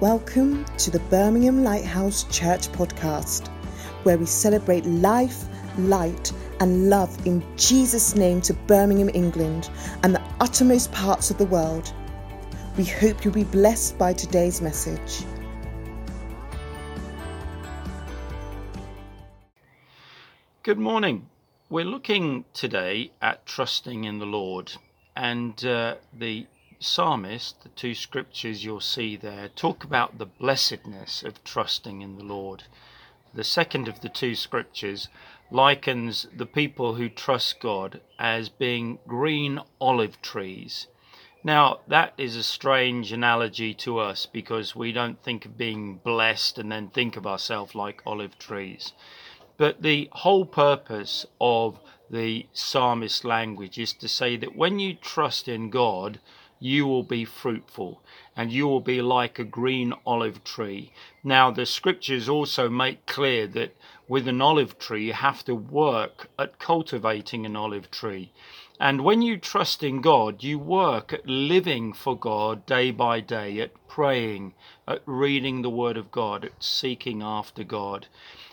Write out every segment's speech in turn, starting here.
Welcome to the Birmingham Lighthouse Church podcast, where we celebrate life, light, and love in Jesus' name to Birmingham, England, and the uttermost parts of the world. We hope you'll be blessed by today's message. Good morning. We're looking today at trusting in the Lord, and uh, the psalmist, the two scriptures you'll see there, talk about the blessedness of trusting in the Lord. The second of the two scriptures likens the people who trust God as being green olive trees. Now, that is a strange analogy to us because we don't think of being blessed and then think of ourselves like olive trees. But the whole purpose of the psalmist language is to say that when you trust in God, you will be fruitful and you will be like a green olive tree. Now, the scriptures also make clear that with an olive tree, you have to work at cultivating an olive tree. And when you trust in God, you work at living for God day by day, at praying, at reading the Word of God, at seeking after God.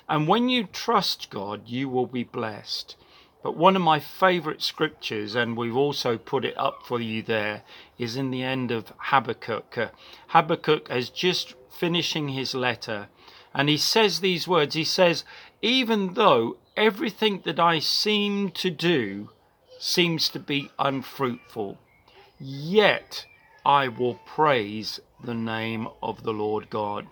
And when you trust God, you will be blessed. But one of my favorite scriptures, and we've also put it up for you there, is in the end of Habakkuk. Uh, Habakkuk is just finishing his letter, and he says these words He says, Even though everything that I seem to do seems to be unfruitful, yet I will praise the name of the Lord God.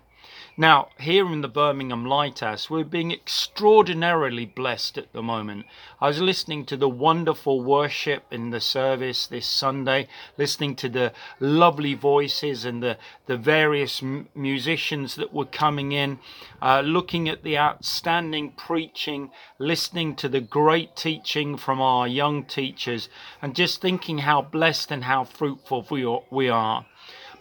Now, here in the Birmingham Lighthouse, we're being extraordinarily blessed at the moment. I was listening to the wonderful worship in the service this Sunday, listening to the lovely voices and the, the various musicians that were coming in, uh, looking at the outstanding preaching, listening to the great teaching from our young teachers, and just thinking how blessed and how fruitful we are.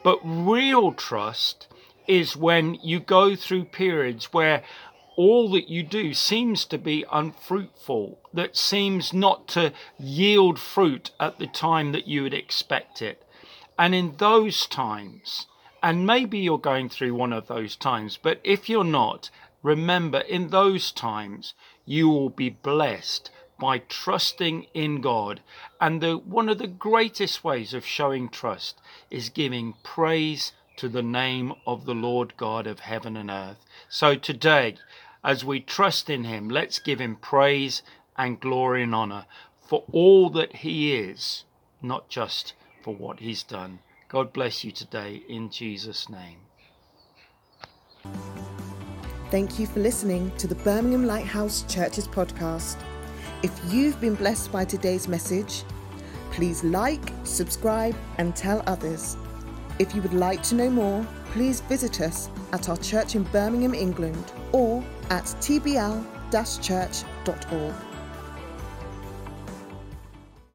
But real trust is when you go through periods where all that you do seems to be unfruitful, that seems not to yield fruit at the time that you would expect it. And in those times, and maybe you're going through one of those times, but if you're not, remember in those times you will be blessed by trusting in God. And the, one of the greatest ways of showing trust is giving praise to the name of the Lord God of heaven and earth. So today, as we trust in Him, let's give Him praise and glory and honor for all that He is, not just for what He's done. God bless you today in Jesus' name. Thank you for listening to the Birmingham Lighthouse Churches podcast. If you've been blessed by today's message, please like, subscribe, and tell others. If you would like to know more, please visit us at our church in Birmingham, England, or at tbl-church.org.